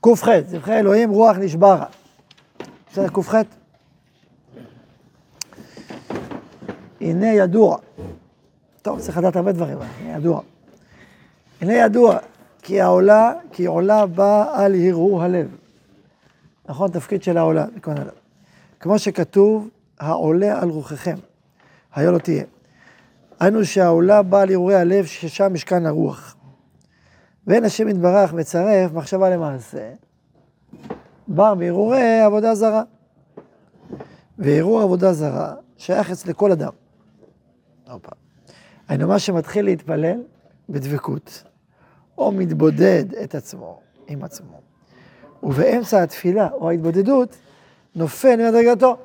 ק"ח, זבחי אלוהים רוח נשברה. בסדר, ק"ח? הנה ידוע. טוב, צריך לדעת הרבה דברים, הנה ידוע. הנה ידוע, כי העולה, כי עולה באה על הרהור הלב. נכון, תפקיד של העולה, מכון הלב. כמו שכתוב, העולה על רוחכם, היה לא תהיה. היינו שהעולה באה על הרהורי הלב, ששם משכן הרוח. ואין השם יתברך מצרף מחשבה למעשה, בא בהרהורי עבודה זרה. והרהור עבודה זרה שייך אצל כל אדם. היינו מה שמתחיל להתפלל בדבקות, או מתבודד את עצמו עם עצמו, ובאמצע התפילה או ההתבודדות נופל מדרגתו.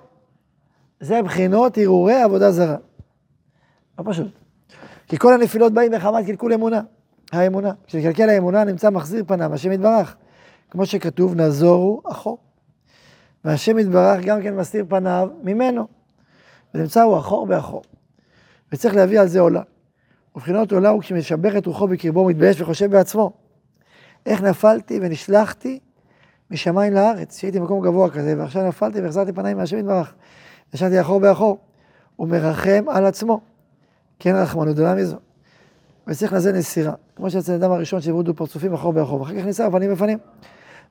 זה בחינות הרהורי עבודה זרה. לא פשוט. כי כל הנפילות באים מחמת קלקול אמונה, האמונה. כשקלקל האמונה נמצא מחזיר פניו, השם יתברך. כמו שכתוב, נזורו אחור. והשם יתברך גם כן מסתיר פניו ממנו. ונמצא הוא אחור באחור. וצריך להביא על זה עולה. ובחינות עולה הוא כשמשבח את רוחו בקרבו, מתבייש וחושב בעצמו. איך נפלתי ונשלחתי משמיים לארץ, שהייתי במקום גבוה כזה, ועכשיו נפלתי והחזרתי פניים מהשם יתברך. ישבתי אחור באחור. הוא מרחם על עצמו. כן רחמנות גדולה מזו. וצריך לזה נסירה. כמו שאצל האדם הראשון שהברידו פרצופים אחור באחור, ואחר כך ניסה פנים בפנים.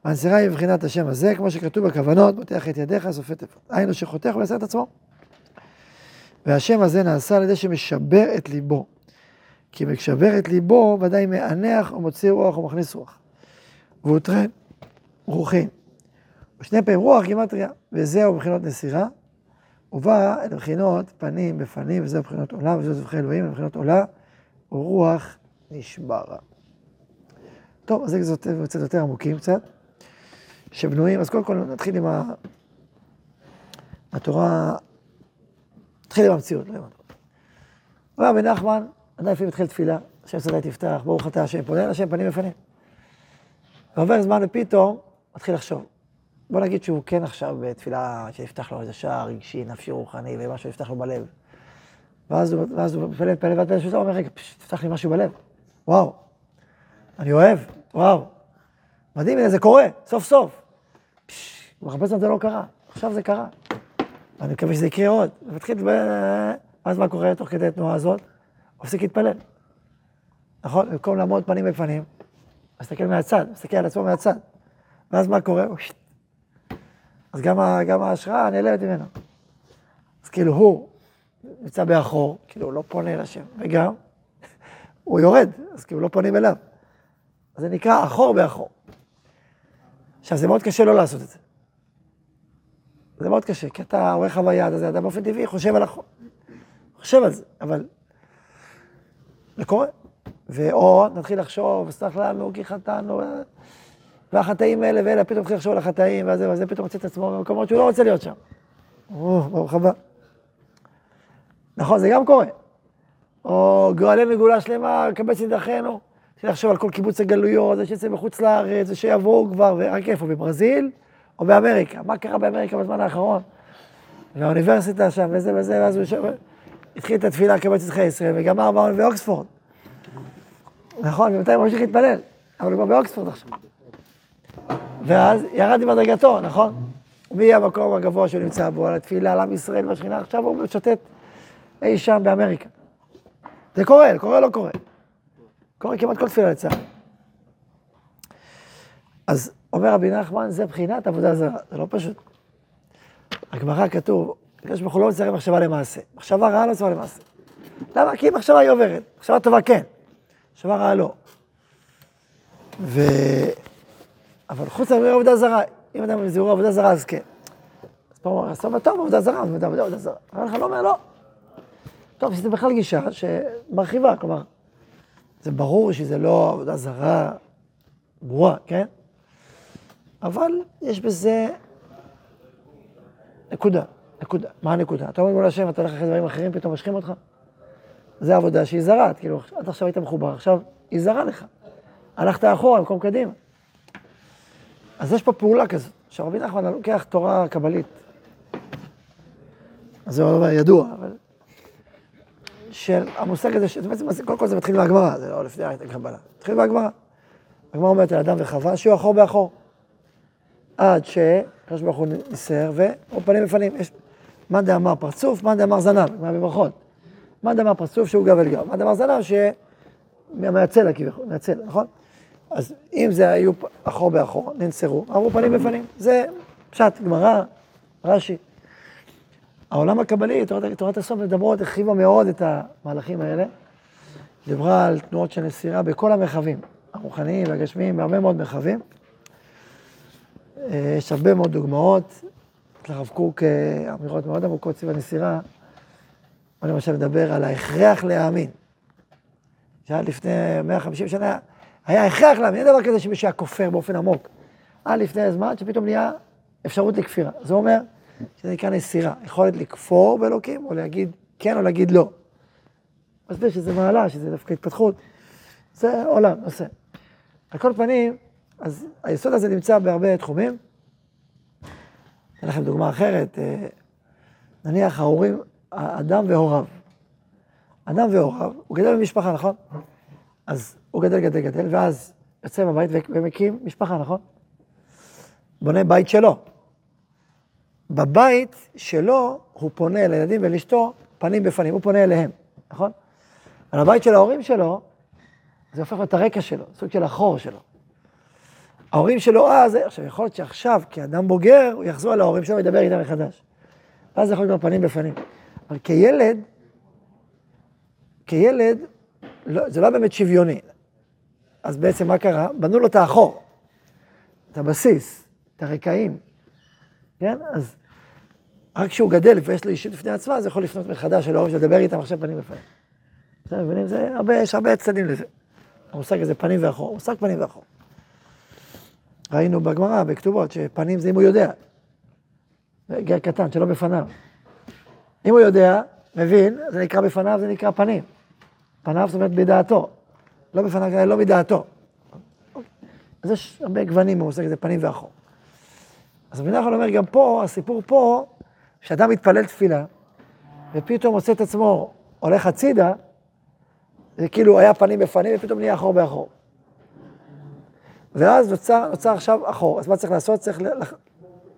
והנסירה היא מבחינת השם הזה, כמו שכתוב בכוונות, פותח את ידיך, סופט. היינו שחותך ולעשה את עצמו. והשם הזה נעשה על ידי שמשבר את ליבו. כי משבר את ליבו, ודאי מענח או מוציא רוח או מכניס רוח. והוא טרן רוחין. ושני פעמים רוח גימטריה, וזהו מבחינות נסירה. ובא לבחינות פנים בפנים, וזהו מבחינות עולה, וזהו זבחי אלוהים, מבחינות עולה, ורוח נשברה. טוב, אז זה קצת יותר עמוקים קצת, שבנויים, אז קודם כל נתחיל עם ה... התורה, נתחיל עם המציאות, לא עם התורה. רבי נחמן, עדיין לפעמים התחיל תפילה, השם צדדי תפתח, ברוך אתה השם, פונה לשם פנים בפנים. ועובר זמן ופתאום מתחיל לחשוב. בוא נגיד שהוא כן עכשיו בתפילה שיפתח לו איזה שער רגשי, נפשי, רוחני, ומשהו יפתח לו בלב. ואז הוא, ואז הוא מפלא, מפלא, ואז הוא אומר, רגע, תפתח לי משהו בלב. וואו, אני אוהב, וואו. מדהים, הנה זה קורה, סוף סוף. הוא מחפש אם זה לא קרה, עכשיו זה קרה. אני מקווה שזה יקרה עוד. ומתחיל, ואז מה קורה תוך כדי התנועה הזאת? מפסיק להתפלל. נכון? במקום לעמוד פנים בפנים, מסתכל מהצד, מסתכל על עצמו מהצד. ואז מה קורה? אז גם, גם ההשראה נעלמת ממנו. אז כאילו הוא נמצא באחור, כאילו הוא לא פונה לשם, וגם הוא יורד, אז כאילו לא פונים אליו. אז זה נקרא אחור באחור. עכשיו, זה מאוד קשה לא לעשות את זה. זה מאוד קשה, כי אתה עורך חוויה, אז אתה באופן טבעי חושב על החור. חושב על זה, אבל זה קורה. ואו נתחיל לחשוב, סלח לנו כי חטאנו, והחטאים האלה ואלה, פתאום מתחיל לחשוב על החטאים, וזה וזה, פתאום מוצא את עצמו במקומות שהוא לא רוצה להיות שם. או, ברוך הבא. נכון, זה גם קורה. או גואלנו גאולה שלמה, קבץ ידחנו. צריך לחשוב על כל קיבוץ הגלויות, זה שיצא מחוץ לארץ, זה שיבואו כבר, ורק איפה, בברזיל או באמריקה? מה קרה באמריקה בזמן האחרון? והאוניברסיטה שם, וזה וזה, ואז הוא התחיל את התפילה קבץ ידחי ישראל, וגמר באוקספורד. נכון, ובינתיים הוא ממשיך להתפלל, אבל הוא כבר באוקספורד עכשיו. ואז ירד עם הדרגתו, נכון? מי המקום הגבוה שהוא נמצא בו, על התפילה, על עם ישראל והשכינה, עכשיו הוא משוטט אי שם באמריקה. זה קורה, זה קורה או לא קורה? קורה כמעט כל תפילה לצה"ל. אז אומר רבי נחמן, זה בחינת עבודה זרה, זה לא פשוט. הגמרא כתוב, הקדוש ברוך הוא לא מצטרף מחשבה למעשה. מחשבה רעה לא מצטרף למעשה. למה? כי מחשבה היא עוברת. מחשבה טובה כן, מחשבה רעה לא. ו... אבל חוץ מעבודה זרה, אם אדם מזיהור עבודה זרה, אז כן. אז פה הוא אומר, עבודה זרה, עבודה עבודה זרה. אבל לך לא אומר, לא. טוב, זה בכלל גישה שמרחיבה, כלומר, זה ברור שזה לא עבודה זרה ברורה, כן? אבל יש בזה נקודה, נקודה. מה הנקודה? אתה אומר מול השם, אתה הולך אחרי דברים אחרים, פתאום משכים אותך? זה עבודה שהיא זרה, כאילו, עד עכשיו היית מחובר, עכשיו היא זרה לך. הלכת אחורה במקום קדימה. אז יש פה פעולה כזאת. עכשיו, רבי נחמן לוקח תורה קבלית. אז זה לא ידוע, אבל... של המושג הזה, שבעצם, קודם כל זה מתחיל מהגמרא, זה לא לפני הקבלה. מתחיל מהגמרא. הגמרא אומרת על אדם וחווה, שיהיו אחור באחור. עד שהקדוש ברוך הוא ניסר, והוא פנים בפנים. יש מאן דאמר פרצוף, מאן דאמר זנב, מהברכות. מאן דאמר פרצוף שהוא גב אל גב, מאן דאמר זנב מהצלע כביכול, מהצלע, נכון? אז אם זה היו אחור באחור, ננסרו, אמרו פנים בפנים. זה פשט, גמרא, רש"י. העולם הקבלי, תורת, תורת הסוף מדברות, הרחיבה מאוד את המהלכים האלה. דיברה על תנועות של נסירה בכל המרחבים, הרוחניים והגשמיים, בהרבה מאוד מרחבים. אה, יש הרבה מאוד דוגמאות. יש לרב קוק אה, אמירות מאוד עמוקות סביב הנסירה. בוא למשל לדבר על ההכרח להאמין. שעד לפני 150 שנה היה הכרח להאמין, אין דבר כזה שמישהו היה כופר באופן עמוק. עד לפני זמן שפתאום נהיה אפשרות לכפירה. זה אומר שזה נקרא נסירה, יכולת לכפור באלוקים, או להגיד כן או להגיד לא. מסביר שזה מעלה, שזה דווקא התפתחות. זה עולם, נושא. על כל פנים, אז היסוד הזה נמצא בהרבה תחומים. אתן לכם דוגמה אחרת, אה, נניח ההורים, אדם והוריו. אדם והוריו, הוא גדל במשפחה, נכון? אז הוא גדל, גדל, גדל, ואז יוצא מהבית ומקים משפחה, נכון? בונה בית שלו. בבית שלו הוא פונה לילדים ולאשתו פנים בפנים, הוא פונה אליהם, נכון? על הבית של ההורים שלו, זה הופך להיות הרקע שלו, סוג של החור שלו. ההורים שלו אז, עכשיו יכול להיות שעכשיו, כאדם בוגר, הוא יחזור על ההורים שלו וידבר איתם מחדש. ואז זה יכול להיות גם פנים בפנים. אבל כילד, כילד, לא, זה לא באמת שוויוני. אז בעצם מה קרה? בנו לו את האחור, את הבסיס, את הרקעים, כן? אז רק כשהוא גדל ויש לו אישית בפני עצמה, אז יכול לפנות מחדש אל ההורים שלו, לדבר איתם עכשיו פנים בפנים. אתם מבינים? זה הרבה, יש הרבה צדדים לזה. המושג הזה פנים ואחור, מושג פנים ואחור. ראינו בגמרא, בכתובות, שפנים זה אם הוא יודע. גר קטן, שלא בפניו. אם הוא יודע, מבין, זה נקרא בפניו, זה נקרא פנים. פניו זאת אומרת בדעתו. לא בפניו, לא מדעתו. אז יש הרבה גוונים במושג הזה, פנים ואחור. אז רבי נחמן אומר, גם פה, הסיפור פה, שאדם מתפלל תפילה, ופתאום מוצא את עצמו הולך הצידה, זה כאילו היה פנים בפנים, ופתאום נהיה אחור באחור. ואז נוצר, נוצר עכשיו אחור. אז מה צריך לעשות? צריך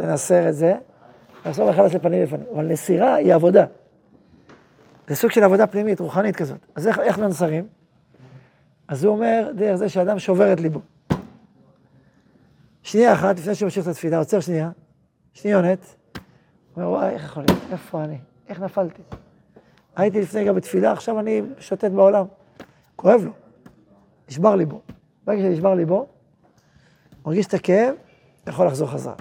לנסר את זה, לחזור מחדש לפנים בפנים. אבל נסירה היא עבודה. זה סוג של עבודה פנימית, רוחנית כזאת. אז איך, איך ננסרים? אז הוא אומר, דרך זה שאדם שובר את ליבו. שנייה אחת, לפני שהוא ממשיך את התפילה, עוצר שנייה, שניונת, אומר, וואי, איך יכול להיות? איפה אני? איך נפלתי? הייתי לפני גם בתפילה, עכשיו אני שוטט בעולם. כואב לו, נשבר ליבו. ברגע שנשבר ליבו, מרגיש את הכאב, יכול לחזור חזרה.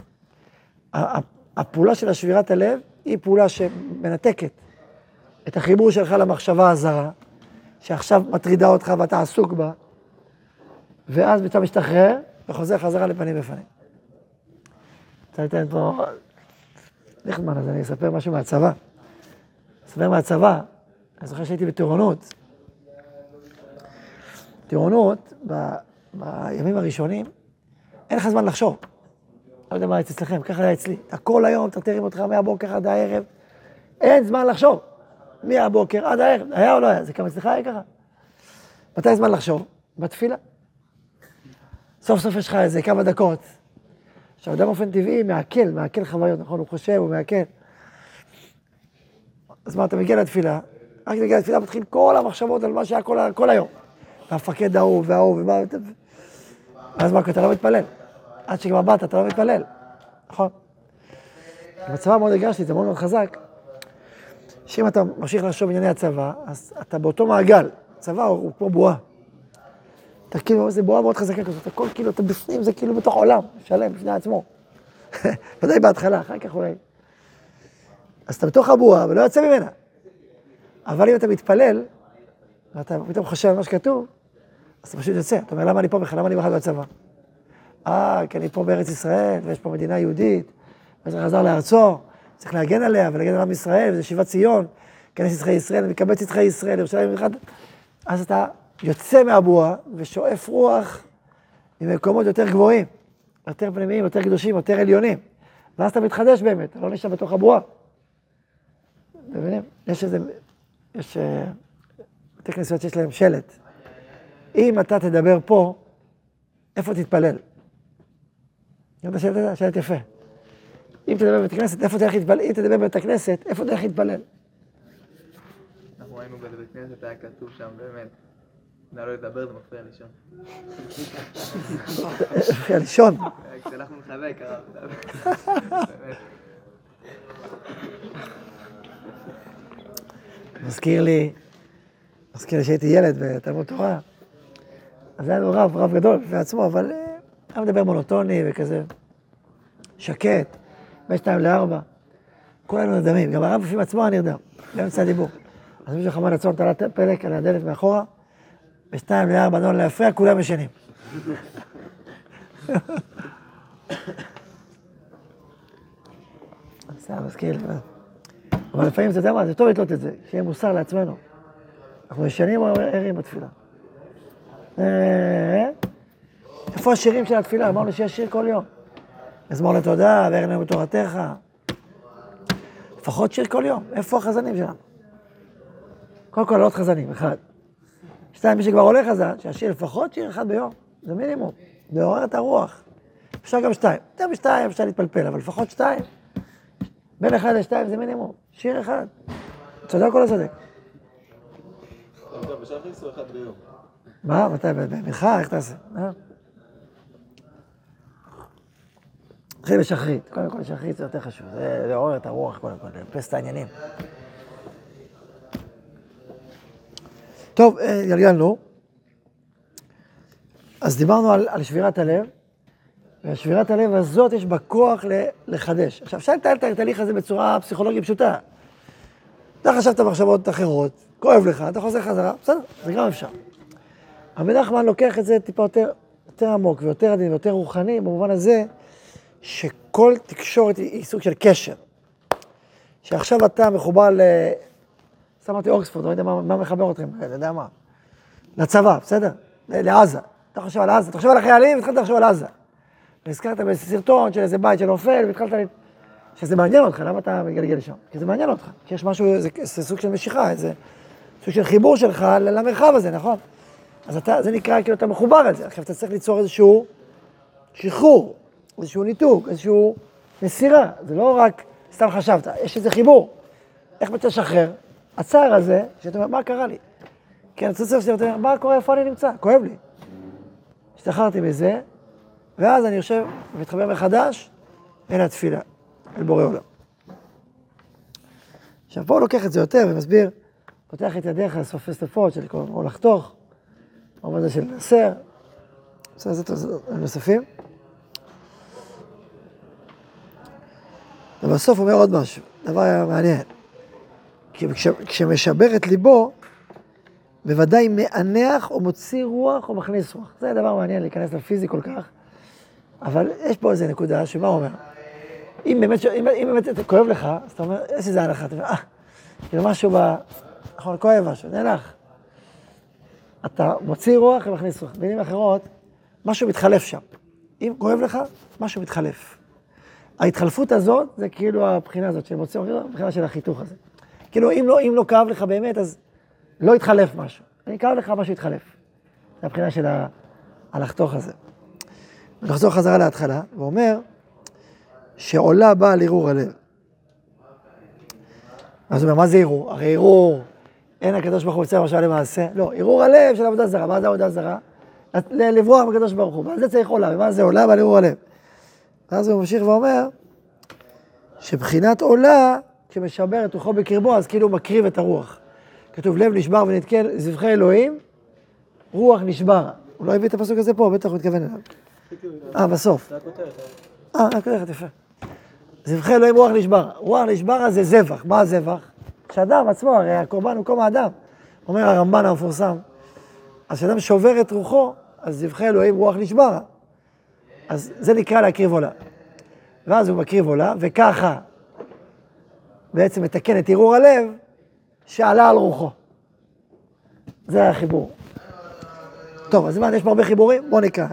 הפעולה של השבירת הלב היא פעולה שמנתקת את החיבור שלך למחשבה הזרה, שעכשיו מטרידה אותך ואתה עסוק בה, ואז אתה משתחרר וחוזר חזרה לפנים בפנים. אתה נותן פה נחמן, אז אני אספר משהו מהצבא. אספר מהצבא, אני זוכר שהייתי בטירונות. טירונות, בימים הראשונים, אין לך זמן לחשוב. לא יודע מה היה אצלכם, ככה היה אצלי. אתה כל היום מטרטרים אותך מהבוקר עד הערב, אין זמן לחשוב. מהבוקר עד הערב, היה או לא היה? זה כמה אצלך היה ככה. מתי זמן לחשוב? בתפילה. סוף סוף יש לך איזה כמה דקות. עכשיו, אדם באופן טבעי מעכל, מעכל חוויות, נכון? הוא חושב, הוא מעכל. אז מה, אתה מגיע לתפילה, רק מגיע לתפילה, מתחיל כל המחשבות על מה שהיה כל, כל היום. והמפקד ההוא וההוא, ומה... אז מה, אתה לא מתפלל. עד שכבר באת, אתה לא מתפלל, נכון? בצבא מאוד הרגשתי, זה מאוד מאוד חזק, שאם אתה ממשיך לחשוב בענייני הצבא, אז אתה באותו מעגל. צבא הוא, הוא כמו בועה. אתה כאילו, זה בועה מאוד חזקה כזאת, הכל כאילו, אתה בפנים, זה כאילו בתוך עולם, שלם, בפני עצמו. ודאי בהתחלה, אחר כך אולי. אז אתה בתוך הבועה ולא יוצא ממנה. אבל אם אתה מתפלל, ואתה פתאום חושב על מה שכתוב, אז אתה פשוט יוצא. אתה אומר, למה אני פה בכלל? למה אני בכלל בצבא? אה, כי אני פה בארץ ישראל, ויש פה מדינה יהודית, וצריך לחזור לארצו, צריך להגן עליה ולהגן על עם ישראל, וזה שיבת ציון, כנס יצחי ישראל, מקבץ יצחי ישראל, ירושלים אחד. אז אתה יוצא מהבועה ושואף רוח ממקומות יותר גבוהים, יותר פנימיים, יותר קדושים, יותר עליונים. ואז אתה מתחדש באמת, אתה לא נשאר בתוך הבועה. מבינים? יש איזה, יש אה, בתי כנסיות שיש להם שלט. אם אתה תדבר פה, איפה תתפלל? אתה שאלת, שאלת יפה. אם תדבר בבית הכנסת, איפה תלך להתפלל? אם תדבר בבית הכנסת, איפה תלך להתפלל? אנחנו היינו בבית כנסת, היה כתוב שם באמת. נא לא לדבר, זה מפריע לישון. מפריע לישון. כשאנחנו מחבק, הרב. באמת. מזכיר לי, מזכיר לי שהייתי ילד בתלמוד תורה. אז היה לנו רב, רב גדול בפני עצמו, אבל אה, היה מדבר מונוטוני וכזה שקט, בין שתיים לארבע. כולנו נרדמים, גם הרב בפנים עצמו היה נרדם, באמצע הדיבור. אז מישהו חמד עצור תלת פלק על הדלת מאחורה, בשתיים לארבע, לא להפריע, כולם ישנים. סתם, מזכיר לי. אבל לפעמים, אתה יודע מה, זה טוב לתלות את זה, שיהיה מוסר לעצמנו. אנחנו ישנים או ערים בתפילה? אה, איפה השירים של התפילה? אמרנו שיש שיר כל יום. מזמור לתודה, וערב נאום בתורתך. לפחות שיר כל יום. איפה החזנים שלנו? קודם כל, לעלות חזנים, אחד. שתיים, מי שכבר עולה חזן, שישיר לפחות שיר אחד ביום. זה מינימום. לעורר את הרוח. אפשר גם שתיים. יותר משתיים אפשר להתפלפל, אבל לפחות שתיים. בין אחד לשתיים זה מינימום. שיר אחד. צודק או לא צודק? מה? מתי? במנחה? איך תעשה? אה? נתחיל בשחרית. קודם כל שחרית זה יותר חשוב. זה לעורר את הרוח קודם כל, לאפס את העניינים. טוב, אה, גלגלנו. אז דיברנו על, על שבירת הלב, ושבירת הלב הזאת יש בה כוח לחדש. עכשיו, אפשר לתאר את התהליך הזה בצורה פסיכולוגית פשוטה. אתה חשבת מחשבות אחרות, כואב לך, אתה חוזר חזרה, בסדר, זה גם אפשר. רבי נחמן לוקח את זה טיפה יותר, יותר עמוק ויותר עדין ויותר רוחני, במובן הזה שכל תקשורת היא סוג של קשר. שעכשיו אתה מחובר ל... סתם אמרתי אוקספורד, לא יודע מה, מה מחבר אתכם, אני יודע מה. לצבא, בסדר? לעזה. אתה חושב על עזה, אתה חושב על החיילים והתחלת לחשוב על עזה. נזכרת באיזה סרטון של איזה בית שנופל, והתחלת... ל- שזה מעניין אותך, למה אתה מגלגל לשם? כי זה מעניין אותך, כי יש משהו, זה, זה סוג של משיכה, זה סוג של חיבור שלך למרחב הזה, נכון? אז אתה, זה נקרא כאילו אתה מחובר על זה. עכשיו אתה צריך ליצור איזשהו שחרור, איזשהו ניתוק, איזשהו מסירה. זה לא רק סתם חשבת, יש איזה חיבור. איך אתה תשחרר? הצער הזה, שאתה אומר, מה קרה לי? כן, אתה צריך שאתה אומר, מה קורה, איפה אני נמצא? כואב לי. השתחררתי מזה, ואז אני יושב ומתחבר מחדש אל התפילה, אל בורא עולם. עכשיו, פה הוא לוקח את זה יותר ומסביר, פותח את ידיך לסופי סופות של כל או לחתוך, או מה זה של נסר, בסדר, זה זה נוספים. ובסוף הוא אומר עוד משהו, דבר מעניין. כש, כשמשבר את ליבו, בוודאי מענח או מוציא רוח או מכניס רוח. זה דבר מעניין להיכנס לפיזי כל כך, אבל יש פה איזה נקודה שמה הוא אומר? אם באמת, אם, אם באמת כואב לך, אז אתה אומר, יש איזה הנחה, אתה אומר, אה, כאילו משהו ב... נכון, כואב משהו, נאלח. אתה מוציא רוח ומכניס רוח. במילים אחרות, משהו מתחלף שם. אם כואב לך, משהו מתחלף. ההתחלפות הזאת, זה כאילו הבחינה הזאת של מוציא רוח, הבחינה של החיתוך הזה. כאילו, אם לא, אם לא כאב לך באמת, אז לא יתחלף משהו. אם כאב לך, משהו יתחלף. זה הבחינה של ה- הלחתוך הזה. נחזור חזרה להתחלה, ואומר שעולה באה על ערעור הלב. אז הוא אומר, מה זה ערעור? הרי ערעור, אין הקדוש ברוך הוא יוצא משל למעשה. לא, ערעור הלב של עבודה זרה. מה זה עבודה זרה? לברוח מהקדוש ברוך הוא. ועל זה צריך עולה. ומה זה עולה? ועל ערעור הלב. ואז הוא ממשיך ואומר, שבחינת עולה, כשמשבר את רוחו בקרבו, אז כאילו הוא מקריב את הרוח. כתוב, לב נשבר ונתקל, זבחי אלוהים, רוח נשבר. הוא לא הביא את הפסוק הזה פה, בטח הוא התכוון אליו. אה, בסוף. הכותרת. אה, הכותרת יפה. זבחי אלוהים רוח נשבר. רוח נשבר זה זבח. מה הזבח? שאדם עצמו, הרי הקורבן הוא קום האדם. אומר הרמב"ן המפורסם. אז כשאדם שובר את רוחו, אז זבחי אלוהים רוח נשבר. אז זה נקרא להקריב עולה. ואז הוא מקריב עולה, וככה בעצם מתקן את ערעור הלב שעלה על רוחו. זה החיבור. טוב, אז מה, יש פה הרבה חיבורים? בואו נקרא.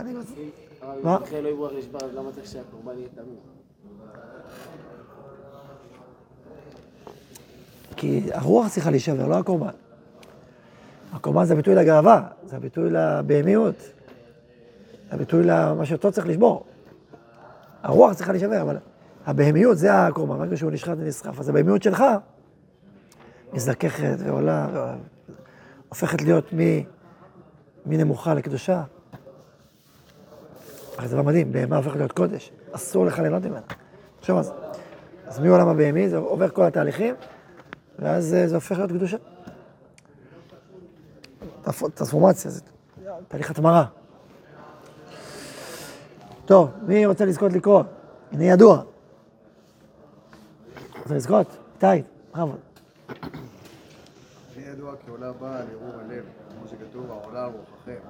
מה? אבל אחרי לא? כי הרוח צריכה להישבר, לא הקורבן. הקורבן זה ביטוי לגאווה, זה הביטוי לבהמיות, זה הביטוי למה שאותו צריך לשבור. הרוח צריכה להישבר, אבל הבהמיות זה הקורבן, ברגע שהוא נשחט ונסחף, אז הבהמיות שלך מזדככת ועולה, הופכת להיות מנמוכה לקדושה. הרי זה דבר מדהים, בהמה הופכת להיות קודש, אסור לך ליהנות ממנה. תחשוב על זה. אז מעולם הבהמי, זה עובר כל התהליכים, ואז אה, זה הופך להיות קדושה. טרנספורמציה, זה תהליך התמרה. טוב, מי רוצה לזכות לקרוא? הנה ידוע. רוצה לזכות? איתי, בכבוד. אני ידוע כעולה באה על ערעור הלב, כמו שכתוב, העולה על רוחכם.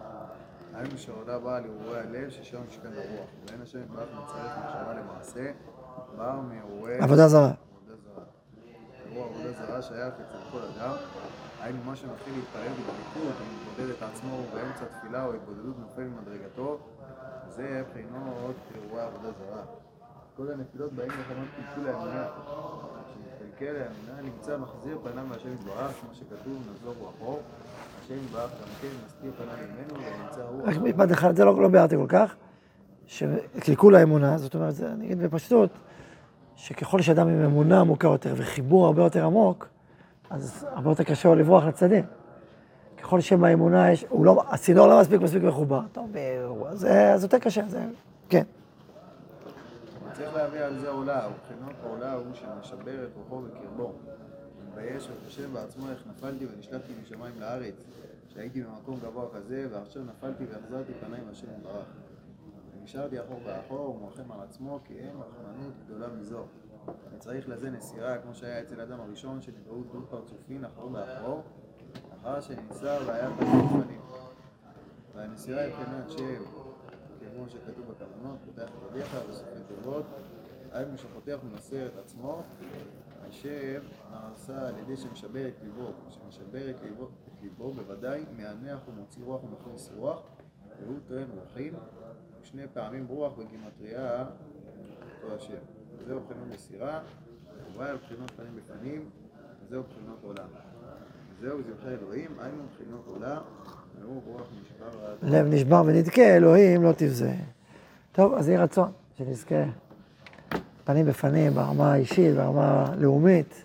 היינו שהעולה באה על ערעורי הלב, ששם משכן הרוח. ואין השם יתברך מצרף מחשבה למעשה, בא מאירועי עבודה זרה. עבודה זרה. אירוע עבודה זרה שייך אצל כל אדם, היינו מה שמתחיל להתפלל בדבקות, או מתמודד את עצמו באמצע תפילה או התבודדות נופל ממדרגתו, זה בחינות אירועי עבודה זרה. כל הנפילות באים לכנות פיצול האמונה. כשמתקלקל האמונה נמצא מחזיר פניו מהשם יתברך, כמו שכתוב, נזור רוחו. השם יתברך גם כן מסתיר פניו ממנו ונמצא רוח. רק משפט אחד, זה לא, לא ביארתי כל כך, שקלקול האמונה, זאת אומרת, זה, אני אגיד בפשטות, שככל שאדם עם אמונה עמוקה יותר וחיבור הרבה יותר עמוק, אז הרבה יותר קשה לו לברוח לצדדים. ככל שבאמונה יש, הוא לא, הצינור לא מספיק מספיק מחובר, טוב, באירוע, זה, אז יותר קשה, זה, כן. צריך להביא על זה עולה, ובחינות העולה הוא שמשבר את רוחו בקרבו. מתבייש וחושב בעצמו איך נפלתי ונשלחתי משמיים לארץ, שהייתי במקום גבוה כזה, ועכשיו נפלתי והחזרתי פניי מהשם יתברך. ונשארתי אחור באחור ומרחם על עצמו, כי אין רחמנות גדולה מזו. וצריך לזה נסירה, כמו שהיה אצל האדם הראשון, שנקראו דו פרצופין אחור באחור, לאחר שניסה והיה פנים. והנסירה היא בחינת שב, כמו שכתוב בכוונות, פותח את ידיך וסופר תיבות, היינו שפותח ומנסר את עצמו, אשר נעשה על ידי שמשבר את ליבו, שמשבר את ליבו, את ליבו בוודאי מענח ומוציא רוח ומכניס רוח, והוא טוען רוחים, ושני פעמים רוח בגימטריה אותו השם. זהו בחינות מסירה, ובא על בחינות פנים בפנים, וזהו בחינות עולם. זהו זבחי אלוהים, היינו בחינות עולה, לב נשבר ונדכה, אלוהים לא תבזה. טוב, אז יהי רצון שנזכה פנים בפנים ברמה האישית, ברמה הלאומית,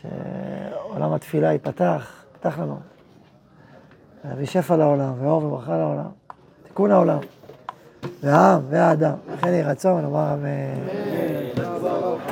שעולם התפילה ייפתח, ייפתח לנו. להביא שפע לעולם, ואור וברכה לעולם, תיקון העולם, והעם והאדם. לכן יהי רצון, נאמר אמן.